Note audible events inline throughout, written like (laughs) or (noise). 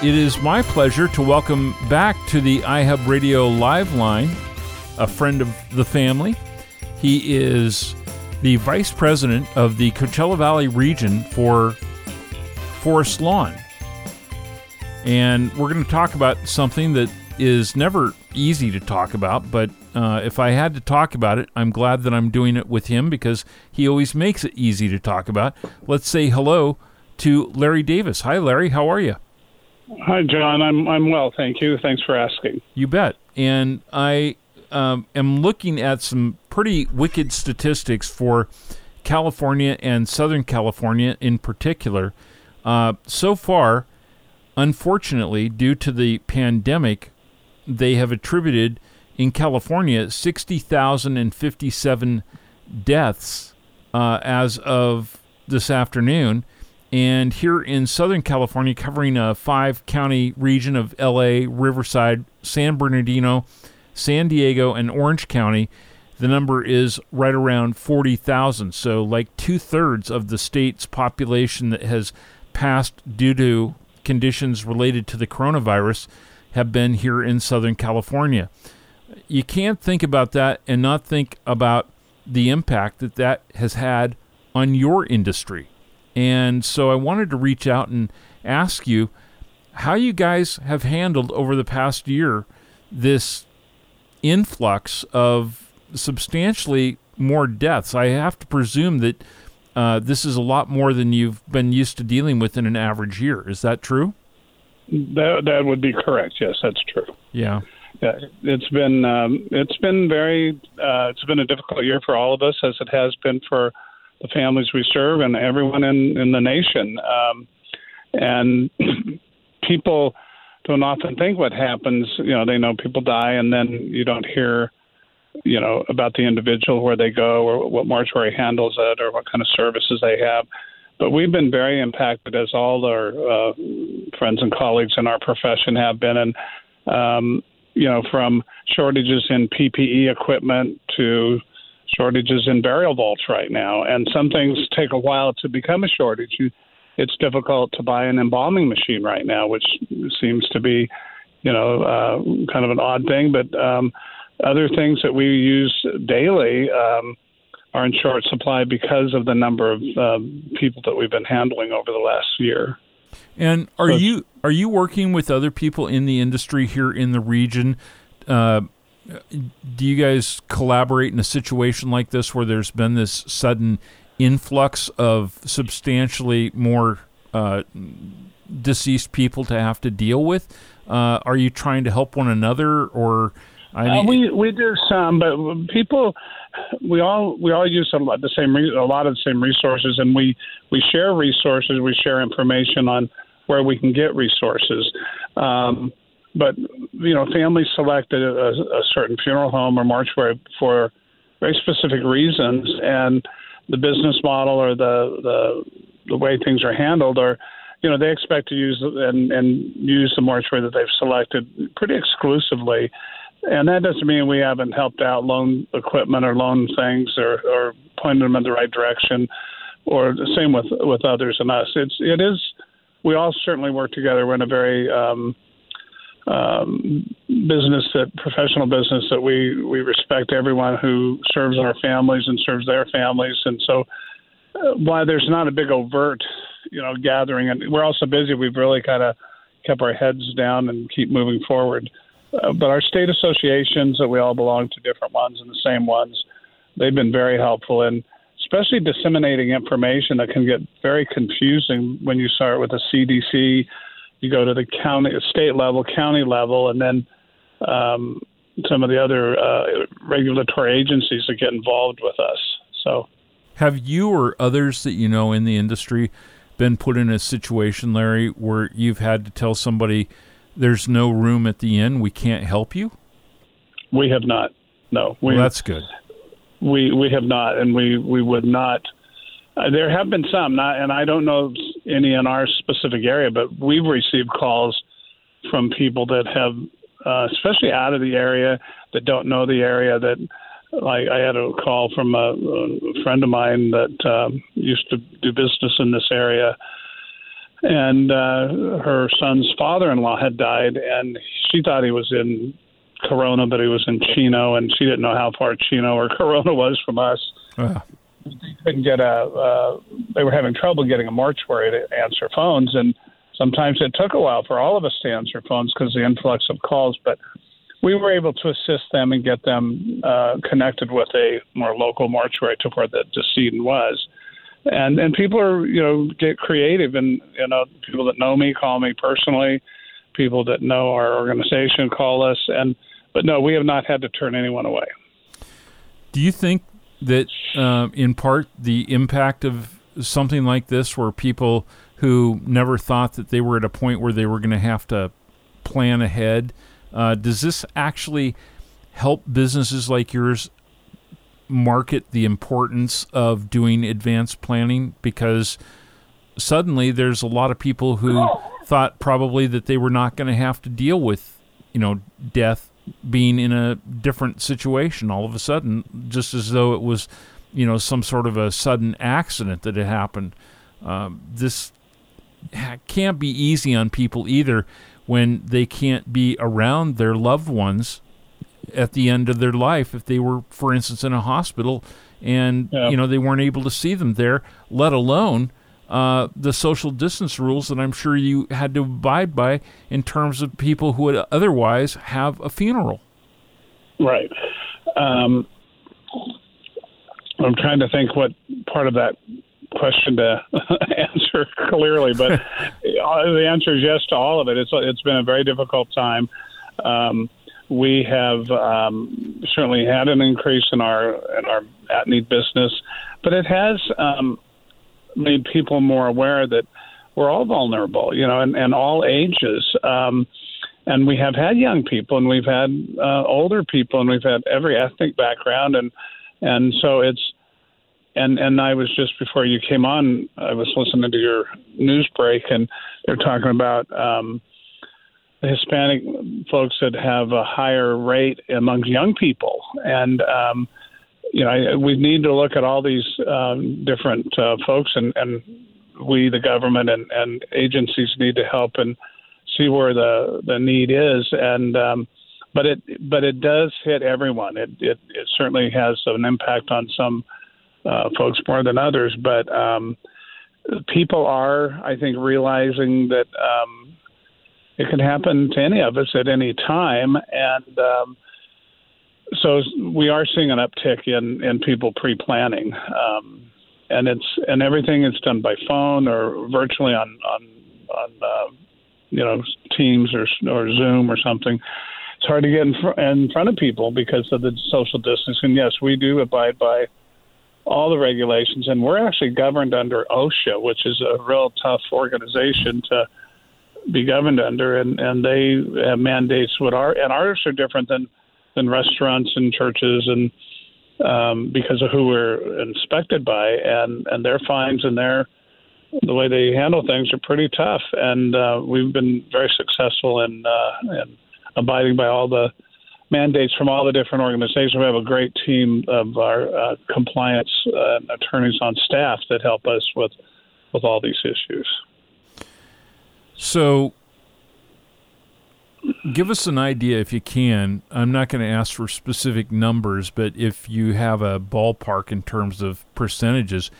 it is my pleasure to welcome back to the iHub Radio live line a friend of the family. He is the vice president of the Coachella Valley region for Forest Lawn. And we're going to talk about something that is never easy to talk about, but uh, if I had to talk about it, I'm glad that I'm doing it with him because he always makes it easy to talk about. Let's say hello to Larry Davis. Hi, Larry. How are you? Hi, John. I'm I'm well, thank you. Thanks for asking. You bet. And I um, am looking at some pretty wicked statistics for California and Southern California in particular. Uh, so far, unfortunately, due to the pandemic, they have attributed in California 60,057 deaths uh, as of this afternoon. And here in Southern California, covering a five county region of LA, Riverside, San Bernardino, San Diego, and Orange County, the number is right around 40,000. So, like two thirds of the state's population that has passed due to conditions related to the coronavirus have been here in Southern California. You can't think about that and not think about the impact that that has had on your industry. And so I wanted to reach out and ask you how you guys have handled over the past year this influx of substantially more deaths. I have to presume that uh, this is a lot more than you've been used to dealing with in an average year. Is that true? That that would be correct. Yes, that's true. Yeah. Yeah, it's been um, it's been very uh, it's been a difficult year for all of us, as it has been for the families we serve and everyone in in the nation. Um, and (clears throat) people don't often think what happens. You know, they know people die, and then you don't hear, you know, about the individual where they go or what mortuary handles it or what kind of services they have. But we've been very impacted, as all our uh, friends and colleagues in our profession have been, and um, you know, from shortages in PPE equipment to shortages in burial vaults right now, and some things take a while to become a shortage. You it's difficult to buy an embalming machine right now, which seems to be, you know, uh, kind of an odd thing. But um, other things that we use daily um, are in short supply because of the number of uh, people that we've been handling over the last year. And are so, you are you working with other people in the industry here in the region? Uh, do you guys collaborate in a situation like this where there's been this sudden influx of substantially more uh, deceased people to have to deal with? Uh, are you trying to help one another, or I mean, uh, we we do some, but people we all we all use a lot the same a lot of the same resources, and we we share resources, we share information on where we can get resources. Um, but you know, families selected a, a certain funeral home or mortuary for very specific reasons, and the business model or the the the way things are handled are you know they expect to use and and use the mortuary that they've selected pretty exclusively. And that doesn't mean we haven't helped out loan equipment or loan things or or pointed them in the right direction or the same with with others and us. It's it is we all certainly work together. We're in a very um um, business that professional business that we we respect everyone who serves our families and serves their families, and so uh, while there's not a big overt you know gathering, and we're also busy, we've really kind of kept our heads down and keep moving forward. Uh, but our state associations that we all belong to different ones and the same ones, they've been very helpful in especially disseminating information that can get very confusing when you start with the CDC you go to the county, state level, county level, and then um, some of the other uh, regulatory agencies that get involved with us. So, have you or others that you know in the industry been put in a situation, Larry, where you've had to tell somebody there's no room at the inn, we can't help you? We have not. No, we, well, that's good. We we have not, and we we would not uh, there have been some, not, and I don't know any in our specific area, but we've received calls from people that have, uh, especially out of the area, that don't know the area. That, like, I had a call from a, a friend of mine that um, used to do business in this area, and uh, her son's father-in-law had died, and she thought he was in Corona, but he was in Chino, and she didn't know how far Chino or (laughs) Corona was from us. Uh. They couldn't get a. Uh, they were having trouble getting a mortuary to answer phones, and sometimes it took a while for all of us to answer phones because the influx of calls. But we were able to assist them and get them uh, connected with a more local mortuary to where the decedent was. And and people are you know get creative and you know people that know me call me personally. People that know our organization call us. And but no we have not had to turn anyone away. Do you think that uh, in part the impact of something like this where people who never thought that they were at a point where they were going to have to plan ahead uh, does this actually help businesses like yours market the importance of doing advanced planning? Because suddenly there's a lot of people who thought probably that they were not going to have to deal with, you know, death being in a different situation all of a sudden, just as though it was, you know, some sort of a sudden accident that had happened. Um, this can't be easy on people either when they can't be around their loved ones at the end of their life if they were, for instance, in a hospital and yeah. you know they weren't able to see them there, let alone uh, the social distance rules that I'm sure you had to abide by in terms of people who would otherwise have a funeral. Right. Um, I'm trying to think what part of that question to (laughs) answer clearly, but (laughs) the answer is yes to all of it. It's it's been a very difficult time. Um, we have um, certainly had an increase in our in our at need business, but it has um, made people more aware that we're all vulnerable, you know, and, and all ages. Um, and we have had young people, and we've had uh, older people, and we've had every ethnic background, and and so it's and and I was just before you came on, I was listening to your news break, and they're talking about. Um, the Hispanic folks that have a higher rate among young people, and um, you know I, we need to look at all these um, different uh, folks, and, and we, the government and, and agencies, need to help and see where the the need is, and um, but it but it does hit everyone. It it, it certainly has an impact on some uh, folks more than others, but um, people are, I think, realizing that. Um, it can happen to any of us at any time, and um, so we are seeing an uptick in in people pre-planning, um, and it's and everything is done by phone or virtually on on on uh, you know Teams or or Zoom or something. It's hard to get in, fr- in front of people because of the social distancing. And yes, we do abide by all the regulations, and we're actually governed under OSHA, which is a real tough organization to be governed under, and and they have mandates. What are and ours are different than than restaurants and churches, and um, because of who we're inspected by, and and their fines and their the way they handle things are pretty tough, and uh, we've been very successful in uh, in abiding by all the mandates from all the different organizations. We have a great team of our uh, compliance uh, attorneys on staff that help us with with all these issues. So, give us an idea if you can. I'm not going to ask for specific numbers, but if you have a ballpark in terms of percentages,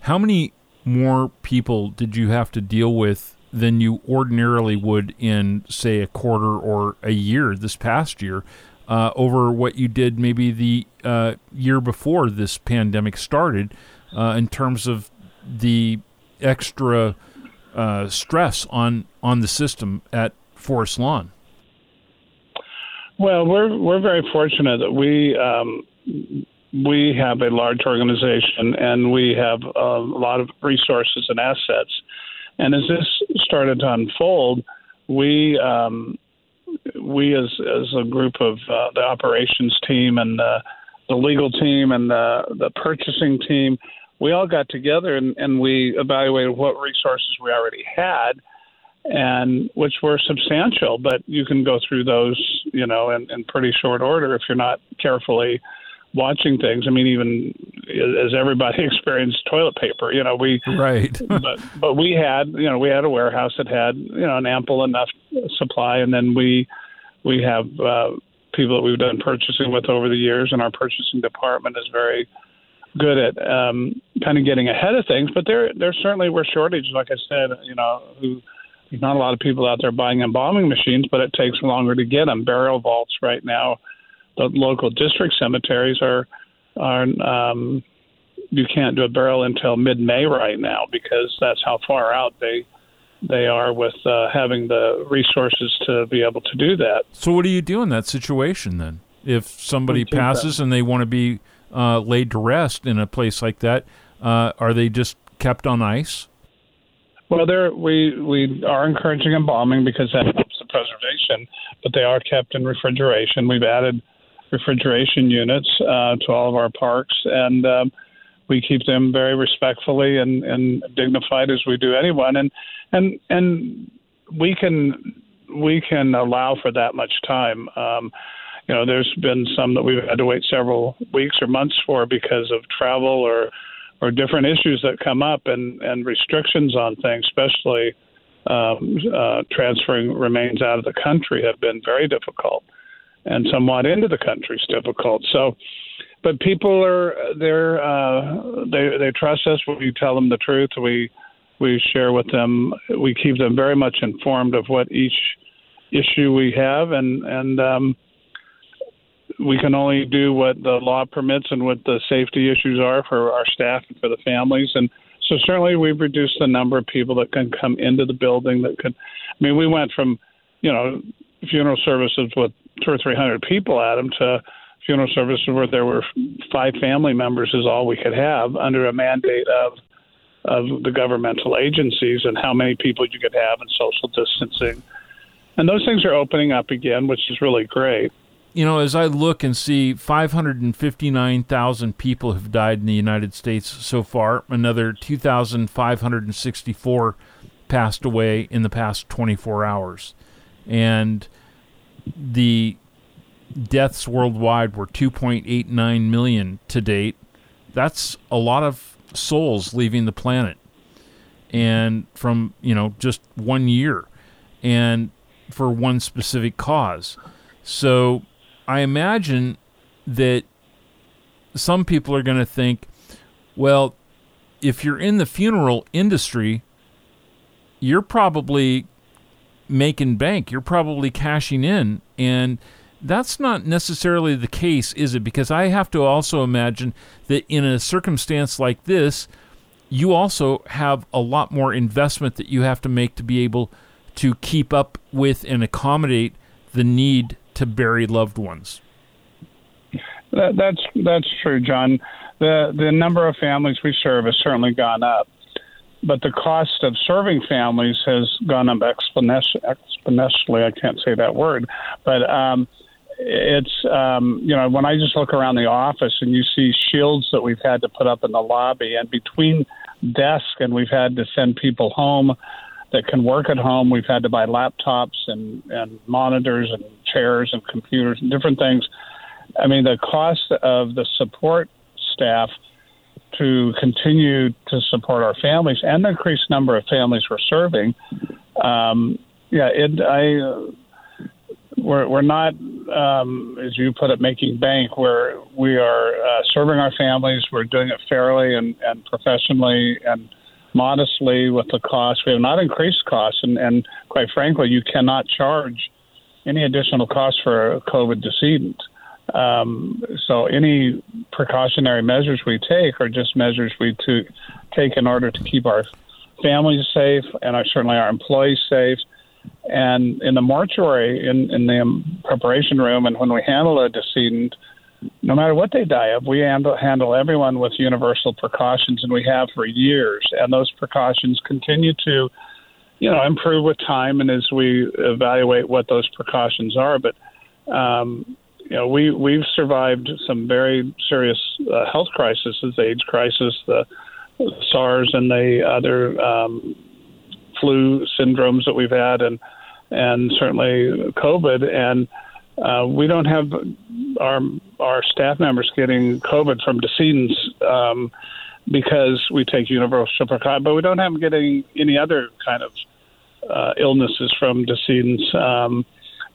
how many more people did you have to deal with than you ordinarily would in, say, a quarter or a year this past year? Uh, over what you did maybe the uh, year before this pandemic started, uh, in terms of the extra uh, stress on on the system at Forest Lawn? Well, we're we're very fortunate that we um, we have a large organization and we have a lot of resources and assets. And as this started to unfold, we um, we as as a group of uh, the operations team and the, the legal team and the the purchasing team we all got together and, and we evaluated what resources we already had and which were substantial. But you can go through those you know in, in pretty short order if you're not carefully watching things. I mean, even as everybody (laughs) experienced toilet paper, you know, we right. (laughs) but but we had you know we had a warehouse that had you know an ample enough supply, and then we we have uh, people that we've done purchasing with over the years, and our purchasing department is very good at um, kind of getting ahead of things. But there there certainly were shortages, like I said, you know, who. There's not a lot of people out there buying embalming machines, but it takes longer to get them. Burial vaults right now the local district cemeteries are are um, you can't do a burial until mid May right now because that's how far out they they are with uh, having the resources to be able to do that. So what do you do in that situation then? If somebody passes and they want to be uh, laid to rest in a place like that, uh, are they just kept on ice? Well, there we we are encouraging embalming because that helps the preservation, but they are kept in refrigeration. We've added refrigeration units uh, to all of our parks, and um, we keep them very respectfully and, and dignified as we do anyone. And and and we can we can allow for that much time. Um, you know, there's been some that we've had to wait several weeks or months for because of travel or or different issues that come up and and restrictions on things, especially um, uh, transferring remains out of the country, have been very difficult and somewhat into the country is difficult. So, but people are they're uh, they they trust us. We tell them the truth. We we share with them. We keep them very much informed of what each issue we have, and and um, we can only do what the law permits and what the safety issues are for our staff and for the families. And so certainly we've reduced the number of people that can come into the building. That could, I mean, we went from you know funeral services with two or three hundred people at them to funeral services where there were five family members is all we could have under a mandate of of the governmental agencies and how many people you could have and social distancing. And those things are opening up again, which is really great. You know, as I look and see 559,000 people have died in the United States so far, another 2,564 passed away in the past 24 hours. And the deaths worldwide were 2.89 million to date. That's a lot of souls leaving the planet. And from, you know, just one year and for one specific cause. So I imagine that some people are going to think, well, if you're in the funeral industry, you're probably making bank. You're probably cashing in. And that's not necessarily the case, is it? Because I have to also imagine that in a circumstance like this, you also have a lot more investment that you have to make to be able to keep up with and accommodate the need to bury loved ones. That, that's that's true, John. The the number of families we serve has certainly gone up but the cost of serving families has gone up exponentially. I can't say that word, but um, it's um, you know when I just look around the office and you see shields that we've had to put up in the lobby, and between desks, and we've had to send people home that can work at home. We've had to buy laptops and and monitors and chairs and computers and different things. I mean, the cost of the support staff to continue to support our families and the increased number of families we're serving. Um, yeah, it, I, uh, we're, we're not, um, as you put it, making bank. We're, we are uh, serving our families. We're doing it fairly and, and professionally and modestly with the cost. We have not increased costs, and, and quite frankly, you cannot charge any additional cost for a COVID decedent. Um, so any precautionary measures we take are just measures we to take in order to keep our families safe and our, certainly our employees safe. And in the mortuary, in, in the preparation room, and when we handle a decedent, no matter what they die of, we handle, handle everyone with universal precautions, and we have for years. And those precautions continue to, you know, improve with time and as we evaluate what those precautions are. But um, you know, we we've survived some very serious uh, health crises, the AIDS crisis, the SARS, and the other um, flu syndromes that we've had, and and certainly COVID. And uh, we don't have our our staff members getting COVID from decedents um, because we take universal precaution, but we don't have them getting any other kind of uh, illnesses from decedents, um,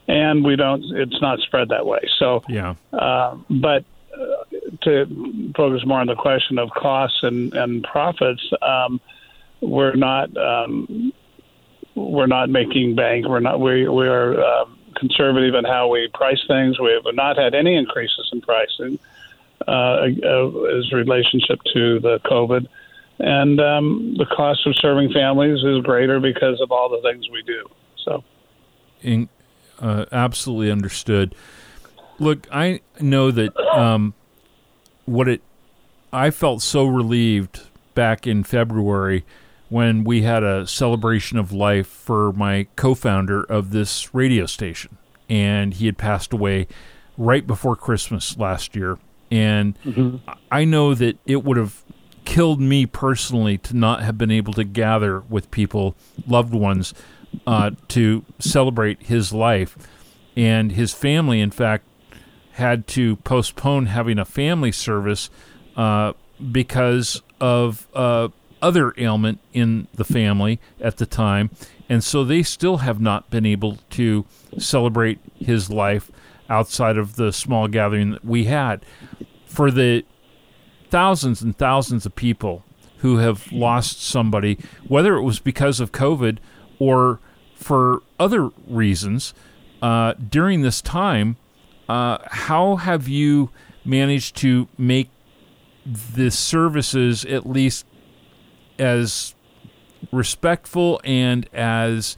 and we don't. It's not spread that way. So yeah, uh, but. Uh, to focus more on the question of costs and, and profits, um, we're not um, we're not making bank. We're not we we are uh, conservative in how we price things. We have not had any increases in pricing uh, as relationship to the COVID, and um, the cost of serving families is greater because of all the things we do. So, in, uh, absolutely understood. Look, I know that um, what it. I felt so relieved back in February when we had a celebration of life for my co founder of this radio station. And he had passed away right before Christmas last year. And mm-hmm. I know that it would have killed me personally to not have been able to gather with people, loved ones, uh, to celebrate his life. And his family, in fact, had to postpone having a family service uh, because of uh, other ailment in the family at the time, and so they still have not been able to celebrate his life outside of the small gathering that we had. For the thousands and thousands of people who have lost somebody, whether it was because of COVID or for other reasons, uh, during this time, uh, how have you managed to make the services at least as respectful and as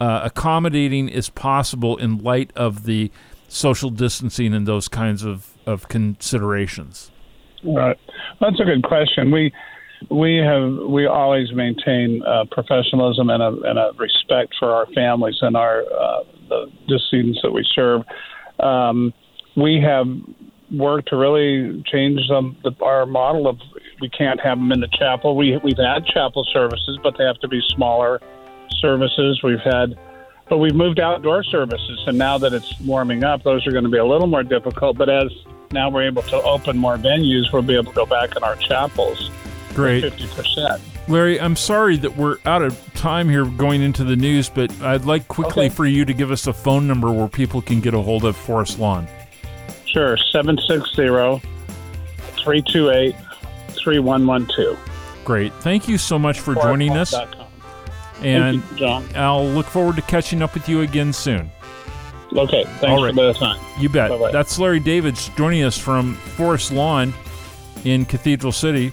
uh, accommodating as possible in light of the social distancing and those kinds of, of considerations? Right. That's a good question. We we have we always maintain uh, professionalism and a, and a respect for our families and our uh, the decedents that we serve. Um, we have worked to really change the, our model of we can't have them in the chapel. We we've had chapel services, but they have to be smaller services. We've had, but we've moved outdoor services, and now that it's warming up, those are going to be a little more difficult. But as now we're able to open more venues, we'll be able to go back in our chapels. Great, fifty percent. Larry, I'm sorry that we're out of time here going into the news, but I'd like quickly okay. for you to give us a phone number where people can get a hold of Forest Lawn. Sure, 760 328 3112. Great. Thank you so much for joining us. And you. I'll look forward to catching up with you again soon. Okay. Thanks All right. for the time. You bet. Bye-bye. That's Larry Davids joining us from Forest Lawn in Cathedral City.